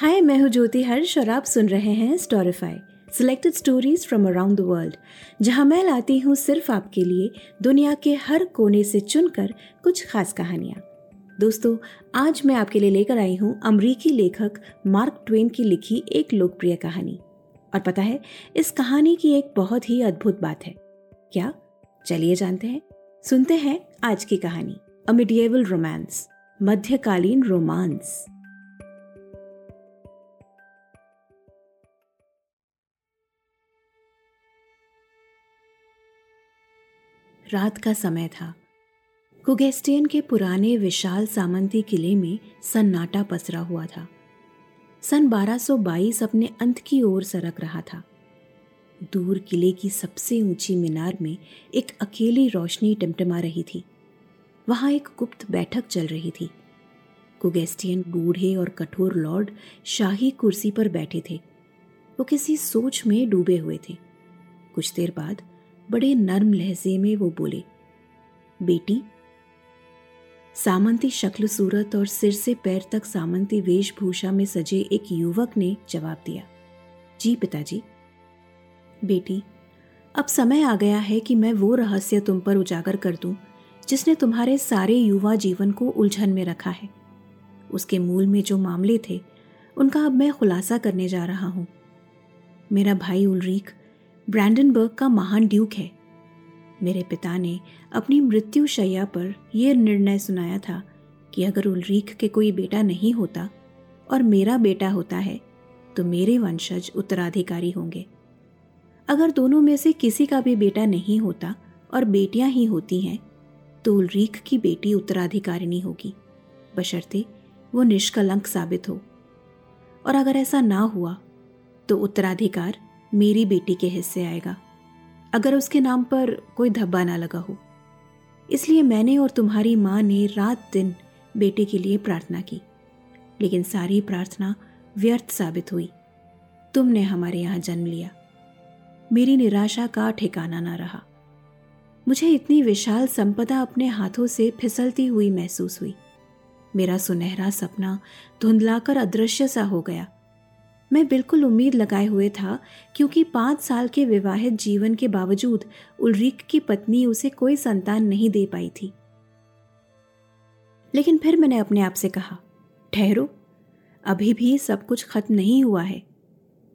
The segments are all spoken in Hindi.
हाय मैं हूँ ज्योति हर्ष और आप सुन रहे हैं Storify selected stories from around the world जहाँ मैं लाती हूँ सिर्फ़ आपके लिए दुनिया के हर कोने से चुनकर कुछ खास कहानियाँ। दोस्तों, आज मैं आपके लिए लेकर आई हूँ अमरीकी लेखक मार्क ट्वेन की लिखी एक लोकप्रिय कहानी। और पता है, इस कहानी की एक बहुत ही अद्भुत बात है। क्या? चलिए जानते हैं। सुनते हैं आज की कहानी अ रोमांस मध्यकालीन रोमांस रात का समय था। कुगेस्टियन के पुराने विशाल सामंती किले में सन्नाटा पसरा हुआ था। सन 1222 अपने अंत की ओर सरक रहा था। दूर किले की सबसे ऊँची मीनार में एक अकेली रोशनी टिमटिमा रही थी। वहाँ एक गुप्त बैठक चल रही थी। कुगेस्टियन बूढ़े और कठोर लॉर्ड शाही कुर्सी पर बैठे थे। वो किसी सोच में डूबे हुए थे। कुछ देर बाद बड़े नर्म लहजे में वो बोले, बेटी, सामंती शक्ल, सूरत और सिर से पैर तक सामंती वेशभूषा में सजे एक युवक ने जवाब दिया, जी पिताजी। बेटी, अब समय आ गया है कि मैं वो रहस्य तुम पर उजागर कर दूँ, जिसने तुम्हारे सारे युवा जीवन को उलझन में रखा है। उसके मूल में जो मामले थे, उनका अब मैं खुलासा करने जा रहा हूँ। मेरा भाई उलरीक ब्रैंडनबर्ग का महान ड्यूक है। मेरे पिता ने अपनी मृत्यु शैया पर यह निर्णय सुनाया था कि अगर उलरीख के कोई बेटा नहीं होता और मेरा बेटा होता है तो मेरे वंशज उत्तराधिकारी होंगे। अगर दोनों में से किसी का भी बेटा नहीं होता और बेटियाँ ही होती हैं तो उलरीख की बेटी उत्तराधिकारिणी होगी। बशर्ते वो निष्कलंक साबित हो। और अगर ऐसा ना हुआ तो उत्तराधिकार मेरी बेटी के हिस्से आएगा, अगर उसके नाम पर कोई धब्बा ना लगा हो। इसलिए मैंने और तुम्हारी माँ ने रात दिन बेटे के लिए प्रार्थना की, लेकिन सारी प्रार्थना व्यर्थ साबित हुई। तुमने हमारे यहाँ जन्म लिया। मेरी निराशा का ठिकाना ना रहा। मुझे इतनी विशाल संपदा अपने हाथों से फिसलती हुई महसूस हुई। मेरा सुनहरा सपना धुंधलाकर अदृश्य सा हो गया। मैं बिल्कुल उम्मीद लगाए हुए था, क्योंकि पाँच साल के विवाहित जीवन के बावजूद उलरिक की पत्नी उसे कोई संतान नहीं दे पाई थी। लेकिन फिर मैंने अपने आप से कहा, ठहरो, अभी भी सब कुछ खत्म नहीं हुआ है।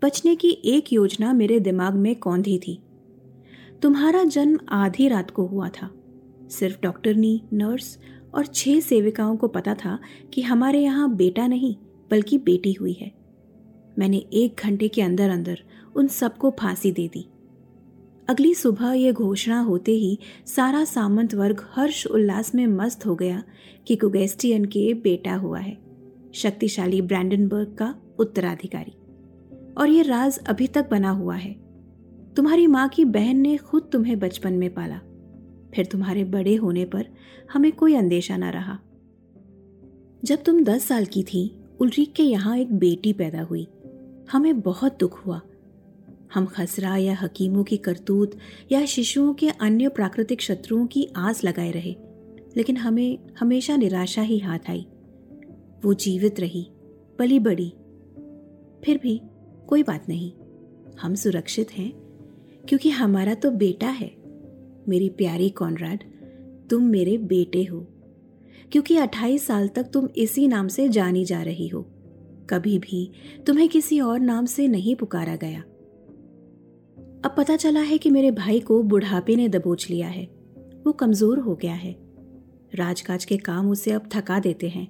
बचने की एक योजना मेरे दिमाग में कौंधी थी। तुम्हारा जन्म आधी रात को हुआ था। सिर्फ़ डॉक्टरनी नर्स और छह सेविकाओं को पता था कि हमारे यहाँ बेटा नहीं, बल्कि बेटी हुई है। मैंने एक घंटे के अंदर अंदर उन सबको फांसी दे दी। अगली सुबह यह घोषणा होते ही सारा सामंत वर्ग हर्ष उल्लास में मस्त हो गया कि कुगेस्टियन के बेटा हुआ है, शक्तिशाली ब्रैंडनबर्ग का उत्तराधिकारी। और ये राज अभी तक बना हुआ है। तुम्हारी माँ की बहन ने खुद तुम्हें बचपन में पाला। फिर तुम्हारे बड़े होने पर हमें कोई अंदेशा ना रहा। जब तुम दस साल की थी उलरीक के यहाँ एक बेटी पैदा हुई। हमें बहुत दुख हुआ। हम खसरा या हकीमों की करतूत या शिशुओं के अन्य प्राकृतिक शत्रुओं की आस लगाए रहे, लेकिन हमें हमेशा निराशा ही हाथ आई। वो जीवित रही पली बड़ी। फिर भी कोई बात नहीं, हम सुरक्षित हैं, क्योंकि हमारा तो बेटा है। मेरी प्यारी कॉनराड, तुम मेरे बेटे हो, क्योंकि 28 साल तक तुम इसी नाम से जानी जा रही हो। कभी भी तुम्हें किसी और नाम से नहीं पुकारा गया। अब पता चला है कि मेरे भाई को बुढ़ापे ने दबोच लिया है। वो कमज़ोर हो गया है। राजकाज के काम उसे अब थका देते हैं।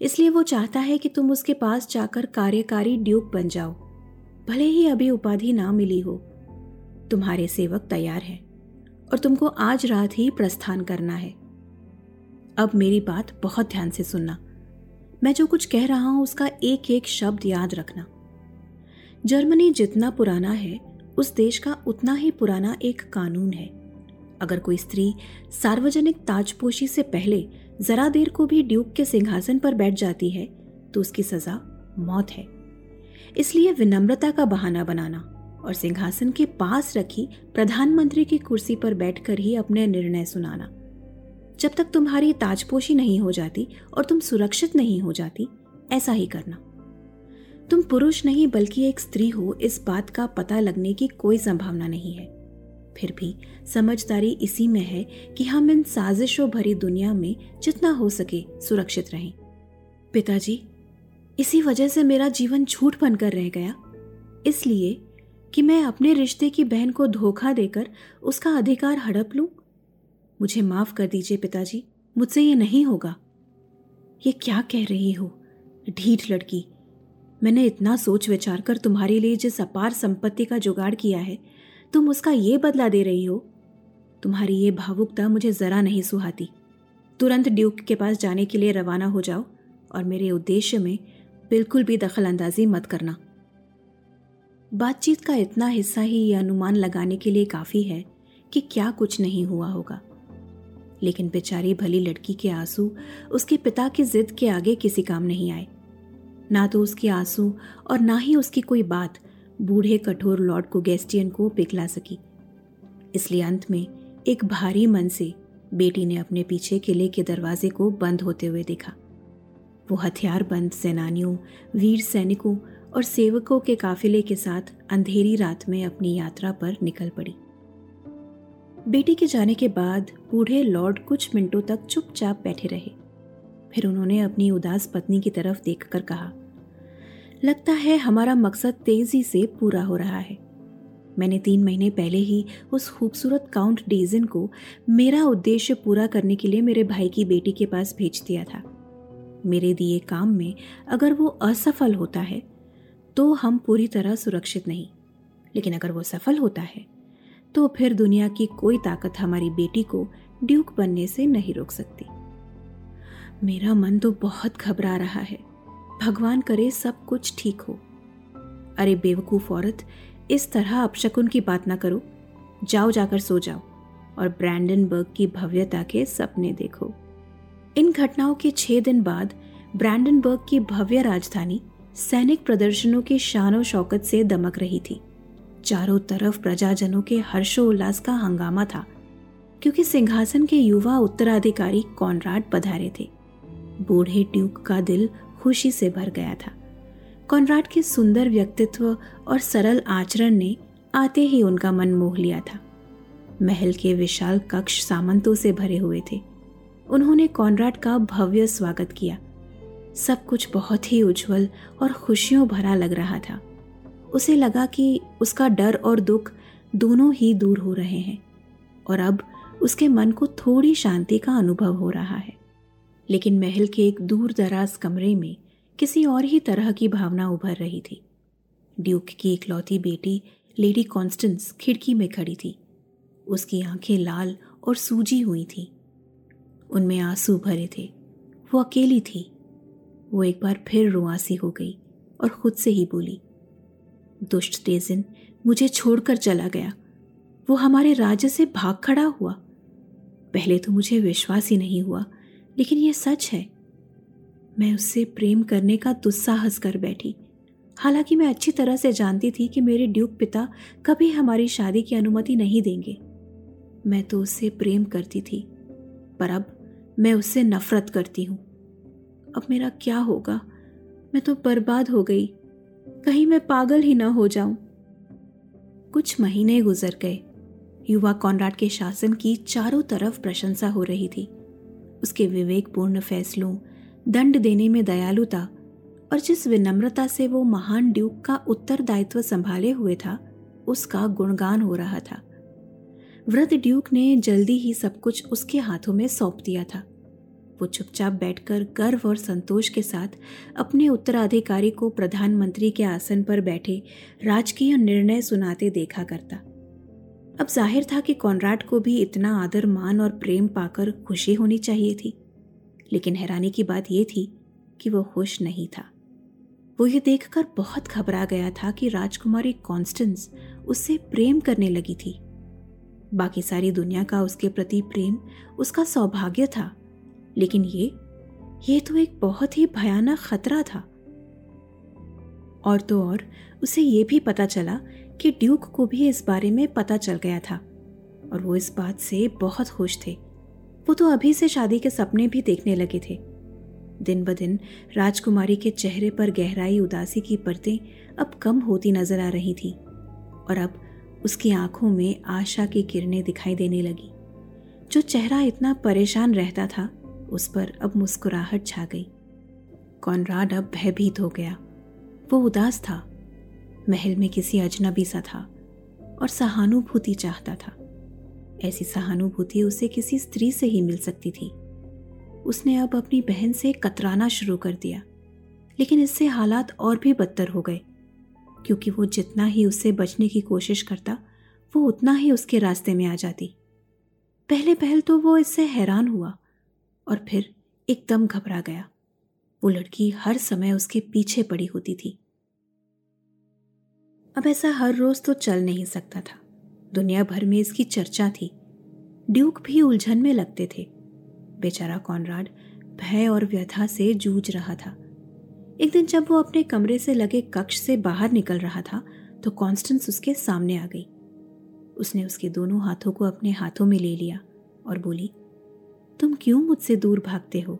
इसलिए वो चाहता है कि तुम उसके पास जाकर कार्यकारी ड्यूक बन जाओ। भले ही अभी उपाधि ना मिली हो। तुम्हारे सेवक तैयार हैं और तुमको आज रात ही प्रस्थान करना है। अब मेरी बात बहुत ध्यान से सुनना। मैं जो कुछ कह रहा हूँ उसका एक एक शब्द याद रखना। जर्मनी जितना पुराना है, उस देश का उतना ही पुराना एक कानून है। अगर कोई स्त्री सार्वजनिक ताजपोशी से पहले जरा देर को भी ड्यूक के सिंहासन पर बैठ जाती है तो उसकी सजा मौत है। इसलिए विनम्रता का बहाना बनाना और सिंहासन के पास रखी प्रधानमंत्री की कुर्सी पर बैठकर ही अपने निर्णय सुनाना। जब तक तुम्हारी ताजपोशी नहीं हो जाती और तुम सुरक्षित नहीं हो जाती, ऐसा ही करना। तुम पुरुष नहीं, बल्कि एक स्त्री हो, इस बात का पता लगने की कोई संभावना नहीं है। फिर भी समझदारी इसी में है कि हम इन साजिशों भरी दुनिया में जितना हो सके सुरक्षित रहें। पिताजी, इसी वजह से मेरा जीवन झूठ बनकर रह गया। इसलिए कि मैं अपने रिश्ते की बहन को धोखा देकर उसका अधिकार हड़प लूँ मुझे माफ़ कर दीजिए पिताजी, मुझसे ये नहीं होगा। ये क्या कह रही हो, ढीठ लड़की? मैंने इतना सोच विचार कर तुम्हारे लिए जिस अपार संपत्ति का जुगाड़ किया है, तुम उसका ये बदला दे रही हो। तुम्हारी ये भावुकता मुझे जरा नहीं सुहाती। तुरंत ड्यूक के पास जाने के लिए रवाना हो जाओ और मेरे उद्देश्य में बिल्कुल भी दखल अंदाजी मत करना। बातचीत का इतना हिस्सा ही यह अनुमान लगाने के लिए काफ़ी है कि क्या कुछ नहीं हुआ होगा। लेकिन बेचारी भली लड़की के आँसू उसके पिता की जिद के आगे किसी काम नहीं आए। ना तो उसके आँसू और ना ही उसकी कोई बात बूढ़े कठोर लॉर्ड को गेस्टियन को पिघला सकी। इसलिए अंत में एक भारी मन से बेटी ने अपने पीछे किले के दरवाजे को बंद होते हुए देखा। वो हथियार बंद सेनानियों, वीर सैनिकों और सेवकों के काफिले के साथ अंधेरी रात में अपनी यात्रा पर निकल पड़ी। बेटी के जाने के बाद बूढ़े लॉर्ड कुछ मिनटों तक चुपचाप बैठे रहे। फिर उन्होंने अपनी उदास पत्नी की तरफ़ देखकर कहा, लगता है हमारा मकसद तेज़ी से पूरा हो रहा है। मैंने तीन महीने पहले ही उस खूबसूरत काउंट डेजन को मेरा उद्देश्य पूरा करने के लिए मेरे भाई की बेटी के पास भेज दिया था। मेरे दिए काम में अगर वो असफल होता है तो हम पूरी तरह सुरक्षित नहीं। लेकिन अगर वो सफल होता है तो फिर दुनिया की कोई ताकत हमारी बेटी को ड्यूक बनने से नहीं रोक सकती। मेरा मन तो बहुत घबरा रहा है। भगवान करे सब कुछ ठीक हो। अरे बेवकूफ़ औरत, इस तरह अपशकुन की बात ना करो। जाओ जाकर सो जाओ और ब्रैंडनबर्ग की भव्यता के सपने देखो। इन घटनाओं के छह दिन बाद ब्रैंडनबर्ग की भव्य राजधानी सैनिक प्रदर्शनों की शान शौकत से दमक रही थी। चारों तरफ़ प्रजाजनों के हर्षोल्लास का हंगामा था, क्योंकि सिंहासन के युवा उत्तराधिकारी कॉनराड पधारे थे। बूढ़े ट्यूक का दिल खुशी से भर गया था। कॉनराड के सुंदर व्यक्तित्व और सरल आचरण ने आते ही उनका मन मोह लिया था। महल के विशाल कक्ष सामंतों से भरे हुए थे। उन्होंने कॉनराड का भव्य स्वागत किया। सब कुछ बहुत ही उज्जवल और खुशियों भरा लग रहा था। उसे लगा कि उसका डर और दुख दोनों ही दूर हो रहे हैं, और अब उसके मन को थोड़ी शांति का अनुभव हो रहा है। लेकिन महल के एक दूर दराज कमरे में किसी और ही तरह की भावना उभर रही थी। ड्यूक की इकलौती बेटी, लेडी कॉन्स्टेंस, खिड़की में खड़ी थी। उसकी आँखें लाल और सूजी हुई थी। उनमें आँसू भरे थे। वो अकेली थी। वो एक बार फिर रुआसी हो गई और खुद से ही बोली दुष्ट तेजिन मुझे छोड़कर चला गया। वो हमारे राज्य से भाग खड़ा हुआ। पहले तो मुझे विश्वास ही नहीं हुआ, लेकिन यह सच है। मैं उससे प्रेम करने का दुस्साहस कर बैठी। हालाँकि मैं अच्छी तरह से जानती थी कि मेरे ड्यूक पिता कभी हमारी शादी की अनुमति नहीं देंगे। मैं तो उससे प्रेम करती थी, पर अब मैं उससे नफरत करती हूँ। अब मेरा क्या होगा? मैं तो बर्बाद हो गई। कहीं मैं पागल ही ना हो जाऊँ। कुछ महीने गुजर गए। युवा कॉनराड के शासन की चारों तरफ़ प्रशंसा हो रही थी। उसके विवेकपूर्ण फैसलों, दंड देने में दयालुता और जिस विनम्रता से वो महान ड्यूक का उत्तरदायित्व संभाले हुए था, उसका गुणगान हो रहा था। वृद्ध ड्यूक ने जल्दी ही सब कुछ उसके हाथों में सौंप दिया था। वो चुपचाप बैठकर गर्व और संतोष के साथ अपने उत्तराधिकारी को प्रधानमंत्री के आसन पर बैठे राजकीय निर्णय सुनाते देखा करता। अब ज़ाहिर था कि कॉनराड को भी इतना आदर, मान और प्रेम पाकर खुशी होनी चाहिए थी। लेकिन हैरानी की बात यह थी कि वो खुश नहीं था। वो ये देखकर बहुत घबरा गया था कि राजकुमारी कॉन्स्टेंस उससे प्रेम करने लगी थी। बाकी सारी दुनिया का उसके प्रति प्रेम, उसका सौभाग्य था। लेकिन ये ये तो एक बहुत ही भयानक खतरा था। और तो और, उसे ये भी पता चला कि ड्यूक को भी इस बारे में पता चल गया था, और वो इस बात से बहुत खुश थे। वो तो अभी से शादी के सपने भी देखने लगे थे। दिन ब दिन राजकुमारी के चेहरे पर गहराई, उदासी की परतें अब कम होती नज़र आ रही थी, और अब उसकी आँखों में आशा की किरणें दिखाई देने लगी। जो चेहरा इतना परेशान रहता था उस पर अब मुस्कुराहट छा गई। कॉनराड अब भयभीत हो गया। वो उदास था। महल में किसी अजनबी सा था और सहानुभूति चाहता था। ऐसी सहानुभूति उसे किसी स्त्री से ही मिल सकती थी। उसने अब अपनी बहन से कतराना शुरू कर दिया। लेकिन इससे हालात और भी बदतर हो गए। क्योंकि वो जितना ही उससे बचने की कोशिश करता, वो उतना ही उसके रास्ते में आ जाती। पहले पहल तो वो इससे हैरान हुआ। और फिर एकदम घबरा गया। वो लड़की हर समय उसके पीछे पड़ी होती थी। अब ऐसा हर रोज तो चल नहीं सकता था। दुनिया भर में इसकी चर्चा थी। ड्यूक भी उलझन में लगते थे। बेचारा कॉनराड भय और व्यथा से जूझ रहा था। एक दिन जब वो अपने कमरे से लगे कक्ष से बाहर निकल रहा था तो कॉन्स्टेंस उसके सामने आ गई। उसने उसके दोनों हाथों को अपने हाथों में ले लिया और बोली तुम क्यों मुझसे दूर भागते हो?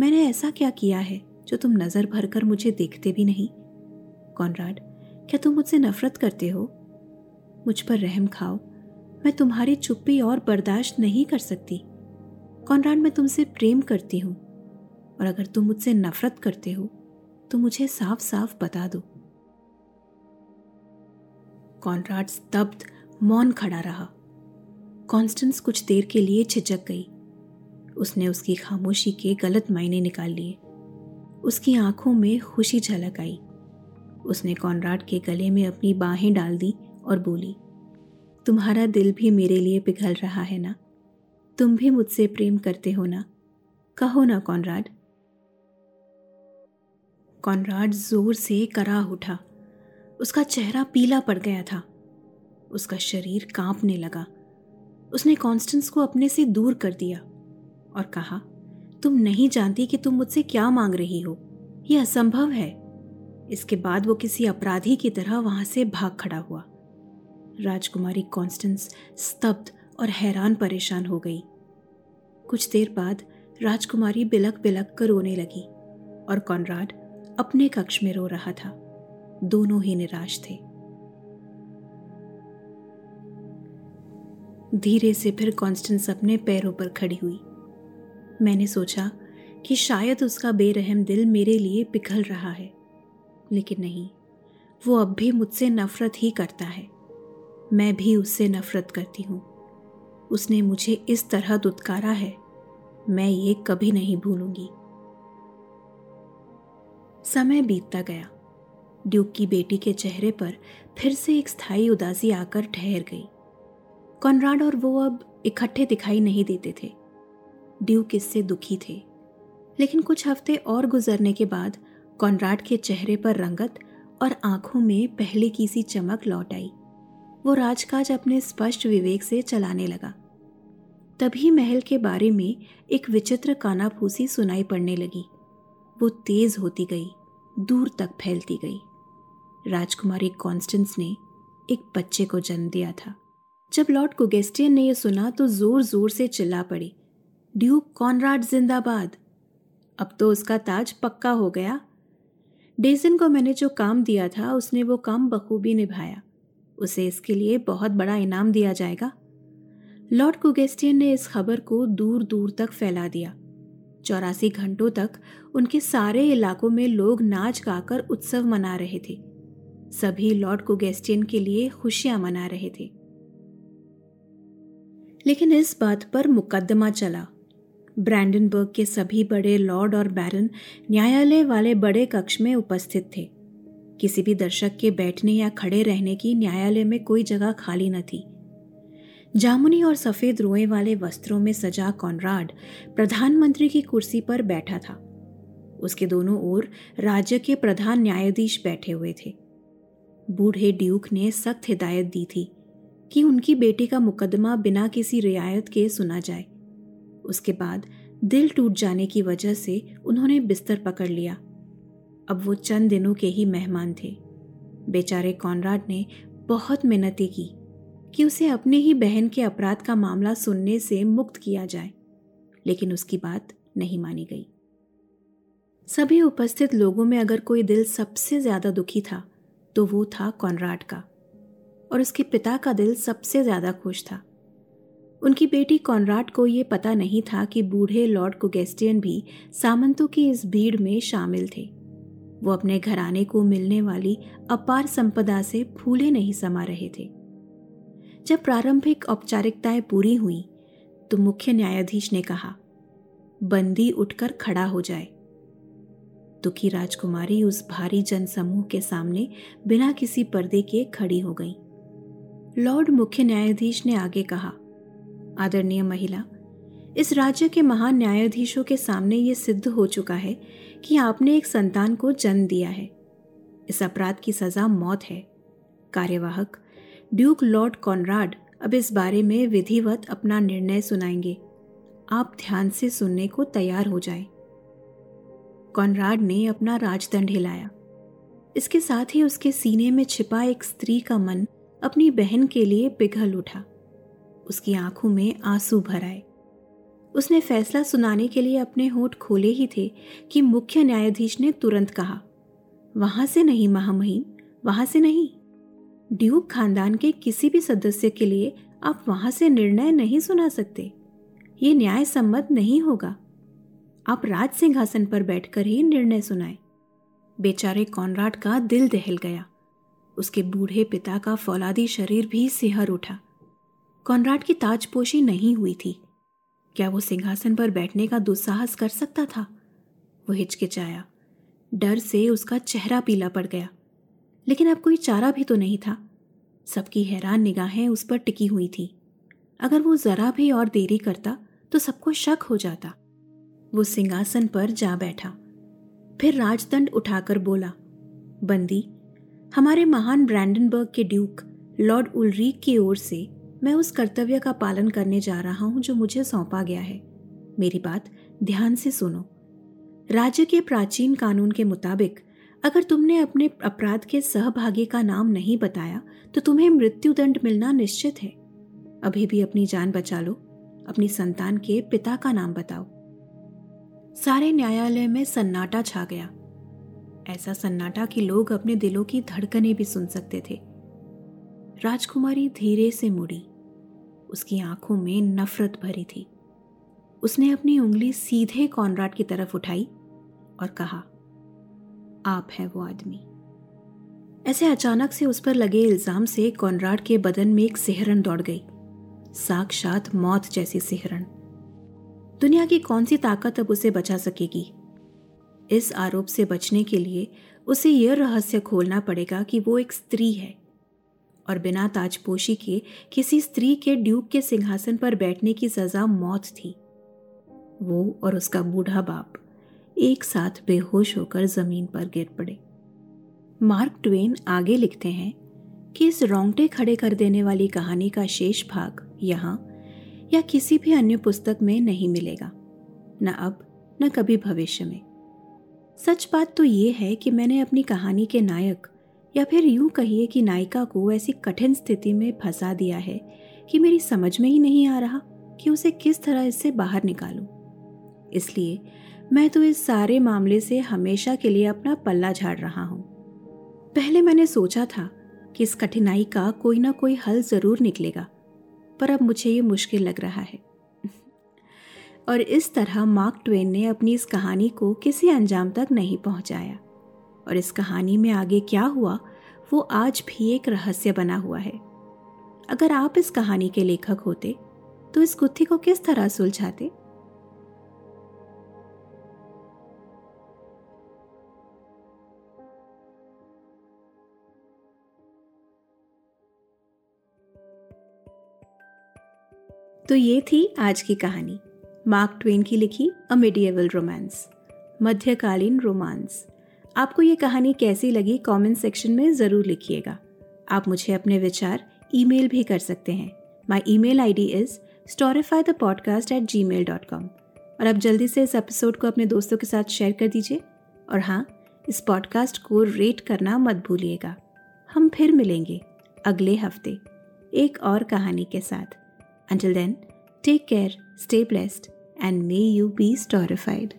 मैंने ऐसा क्या किया है जो तुम नज़र भर कर मुझे देखते भी नहीं? कॉनराड, क्या तुम मुझसे नफरत करते हो? मुझ पर रहम खाओ। मैं तुम्हारी चुप्पी और बर्दाश्त नहीं कर सकती। कॉनराड, मैं तुमसे प्रेम करती हूँ। और अगर तुम मुझसे नफरत करते हो तो मुझे साफ़ साफ़ बता दो। कॉनराड स्तब्ध, मौन खड़ा रहा। कॉन्स्टेंस कुछ देर के लिए छिचक गई। उसने उसकी खामोशी के गलत मायने निकाल लिए। उसकी आँखों में खुशी झलक आई। उसने कॉनराड के गले में अपनी बाहें डाल दी और बोली, तुम्हारा दिल भी मेरे लिए पिघल रहा है ना? तुम भी मुझसे प्रेम करते हो ना? कहो ना कॉनराड। कॉनराड ज़ोर से कराह उठा। उसका चेहरा पीला पड़ गया था। उसका शरीर कांपने लगा। उसने कॉन्स्टेंस को अपने से दूर कर दिया। और कहा, तुम नहीं जानती कि तुम मुझसे क्या मांग रही हो। यह असंभव है। इसके बाद वो किसी अपराधी की तरह वहाँ से भाग खड़ा हुआ। राजकुमारी कॉन्स्टेंस स्तब्ध और हैरान परेशान हो गई। कुछ देर बाद राजकुमारी बिलक बिलक कर रोने लगी और कॉनराड अपने कक्ष में रो रहा था। दोनों ही निराश थे। धीरे से फिर कॉन्स्टेंस अपने पैरों पर खड़ी हुई। मैंने सोचा कि शायद उसका बेरहम दिल मेरे लिए पिघल रहा है। लेकिन नहीं, वो अब भी मुझसे नफरत ही करता है। मैं भी उससे नफरत करती हूँ। उसने मुझे इस तरह दुत्कारा है, मैं ये कभी नहीं भूलूँगी। समय बीतता गया। ड्यूक की बेटी के चेहरे पर फिर से एक स्थायी उदासी आकर ठहर गई। कॉनराड और वो अब इकट्ठे दिखाई नहीं देते थे। ड्यूक इससे दुखी थे। लेकिन कुछ हफ़्ते और गुजरने के बाद कॉनराड के चेहरे पर रंगत और आँखों में पहले की सी चमक लौट आई। वो राजकाज अपने स्पष्ट विवेक से चलाने लगा। तभी महल के बारे में एक विचित्र कानाफूसी सुनाई पड़ने लगी। वो तेज होती गई, दूर तक फैलती गई। राजकुमारी कॉन्स्टेंस ने एक बच्चे को जन्म दिया था। जब लॉर्ड कुगेस्टियन ने यह सुना तो ज़ोर ज़ोर से चिल्ला पड़ी। ड्यूक कॉनराड जिंदाबाद। अब तो उसका ताज पक्का हो गया। डेजन को मैंने जो काम दिया था, उसने वो काम बखूबी निभाया। उसे इसके लिए बहुत बड़ा इनाम दिया जाएगा। लॉर्ड कुगेस्टियन ने इस खबर को दूर दूर तक फैला दिया। चौरासी घंटों तक उनके सारे इलाकों में लोग नाच गाकर उत्सव मना रहे थे। सभी लॉर्ड कुगेस्टियन के लिए खुशियाँ मना रहे थे। लेकिन इस बात पर मुकदमा चला। ब्रैंडनबर्ग के सभी बड़े लॉर्ड और बैरन न्यायालय वाले बड़े कक्ष में उपस्थित थे। किसी भी दर्शक के बैठने या खड़े रहने की न्यायालय में कोई जगह खाली न थी। जामुनी और सफ़ेद रोए वाले वस्त्रों में सजा कॉनराड प्रधानमंत्री की कुर्सी पर बैठा था। उसके दोनों ओर राज्य के प्रधान न्यायाधीश बैठे हुए थे। बूढ़े ड्यूक ने सख्त हिदायत दी थी कि उनकी बेटी का मुकदमा बिना किसी रियायत के सुना जाए। उसके बाद दिल टूट जाने की वजह से उन्होंने बिस्तर पकड़ लिया। अब वो चंद दिनों के ही मेहमान थे। बेचारे कॉनराड ने बहुत मिन्नतें की कि उसे अपने ही बहन के अपराध का मामला सुनने से मुक्त किया जाए, लेकिन उसकी बात नहीं मानी गई। सभी उपस्थित लोगों में अगर कोई दिल सबसे ज़्यादा दुखी था तो वो था कॉनराड का, और उसके पिता का दिल सबसे ज़्यादा खुश था। उनकी बेटी कॉनराड को ये पता नहीं था कि बूढ़े लॉर्ड कुगेस्टियन भी सामंतों की इस भीड़ में शामिल थे। वो अपने घराने को मिलने वाली अपार संपदा से फूले नहीं समा रहे थे। जब प्रारंभिक औपचारिकताएँ पूरी हुई तो मुख्य न्यायाधीश ने कहा, बंदी उठकर खड़ा हो जाए। दुखी राजकुमारी उस भारी जनसमूह के सामने बिना किसी पर्दे के खड़ी हो गई। लॉर्ड मुख्य न्यायाधीश ने आगे कहा आदरणीय महिला, इस राज्य के महान न्यायाधीशों के सामने ये सिद्ध हो चुका है कि आपने एक संतान को जन्म दिया है। इस अपराध की सजा मौत है। कार्यवाहक ड्यूक लॉर्ड कॉनराड अब इस बारे में विधिवत अपना निर्णय सुनाएँगे। आप ध्यान से सुनने को तैयार हो जाए। कॉनराड ने अपना राजदंड हिलाया। इसके साथ ही उसके सीने में छिपा एक स्त्री का मन अपनी बहन के लिए पिघल उठा। उसकी आँखों में आँसू भर आए। उसने फैसला सुनाने के लिए अपने होठ खोले ही थे कि मुख्य न्यायाधीश ने तुरंत कहा, वहाँ से नहीं, महामहिम, वहाँ से नहीं। ड्यूक खानदान के किसी भी सदस्य के लिए आप वहाँ से निर्णय नहीं सुना सकते। ये न्याय सम्मत नहीं होगा। आप राज सिंहासन पर बैठकर ही निर्णय सुनाए। बेचारे कॉनराड का दिल दहल गया। उसके बूढ़े पिता का फौलादी शरीर भी सिहर उठा। कॉनराड की ताजपोशी नहीं हुई थी। क्या वो सिंहासन पर बैठने का दुस्साहस कर सकता था? वो हिचकिचाया। डर से उसका चेहरा पीला पड़ गया। लेकिन अब कोई चारा भी तो नहीं था। सबकी हैरान निगाहें उस पर टिकी हुई थी। अगर वो जरा भी और देरी करता तो सबको शक हो जाता। वो सिंहासन पर जा बैठा। फिर राजदंड उठाकर बोला, बंदी, हमारे महान ब्रैंडनबर्ग के ड्यूक, लॉर्ड उलरीक की ओर से मैं उस कर्तव्य का पालन करने जा रहा हूँ जो मुझे सौंपा गया है। मेरी बात ध्यान से सुनो। राज्य के प्राचीन कानून के मुताबिक, अगर तुमने अपने अपराध के सहभागी का नाम नहीं बताया तो तुम्हें मृत्युदंड मिलना निश्चित है। अभी भी अपनी जान बचा लो, अपनी संतान के पिता का नाम बताओ। सारे न्यायालय में सन्नाटा छा गया। ऐसा सन्नाटा कि लोग अपने दिलों की धड़कने भी सुन सकते थे। राजकुमारी धीरे से मुड़ी। उसकी आँखों में नफरत भरी थी। उसने अपनी उंगली सीधे कॉनराड की तरफ़ उठाई और कहा, आप हैं वो आदमी। ऐसे अचानक से उस पर लगे इल्ज़ाम से कॉनराड के बदन में एक सिहरन दौड़ गई। साक्षात मौत जैसी सिहरन। दुनिया की कौन सी ताकत अब उसे बचा सकेगी? इस आरोप से बचने के लिए उसे यह रहस्य खोलना पड़ेगा कि वो एक स्त्री है। और बिना ताजपोशी के किसी स्त्री के ड्यूक के सिंहासन पर बैठने की सजा मौत थी। वो और उसका बूढ़ा बाप एक साथ बेहोश होकर ज़मीन पर गिर पड़े। मार्क ट्वेन आगे लिखते हैं कि इस रोंगटे खड़े कर देने वाली कहानी का शेष भाग यहाँ या किसी भी अन्य पुस्तक में नहीं मिलेगा, न अब, न कभी भविष्य में। सच बात तो ये है कि मैंने अपनी कहानी के नायक या फिर यूँ कहिए कि नायिका को ऐसी कठिन स्थिति में फंसा दिया है कि मेरी समझ में ही नहीं आ रहा कि उसे किस तरह इससे बाहर निकालूं। इसलिए मैं तो इस सारे मामले से हमेशा के लिए अपना पल्ला झाड़ रहा हूँ। पहले मैंने सोचा था कि इस कठिनाई का कोई ना कोई हल ज़रूर निकलेगा, पर अब मुझे ये मुश्किल लग रहा है। और इस तरह मार्क ट्वेन ने अपनी इस कहानी को किसी अंजाम तक नहीं पहुँचाया। और इस कहानी में आगे क्या हुआ, वो आज भी एक रहस्य बना हुआ है। अगर आप इस कहानी के लेखक होते तो इस गुत्थी को किस तरह सुलझाते? तो ये थी आज की कहानी। मार्क ट्वेन की लिखी अ मिडिएवल रोमांस, मध्यकालीन रोमांस। आपको ये कहानी कैसी लगी कमेंट सेक्शन में ज़रूर लिखिएगा। आप मुझे अपने विचार ईमेल भी कर सकते हैं। My email I D is Storify the podcast at Gmail dot com और आप जल्दी से इस एपिसोड को अपने दोस्तों के साथ शेयर कर दीजिए। और हाँ इस पॉडकास्ट को रेट करना मत भूलिएगा। हम फिर मिलेंगे अगले हफ़्ते एक और कहानी के साथ। Until then take care stay blessed and may you be storified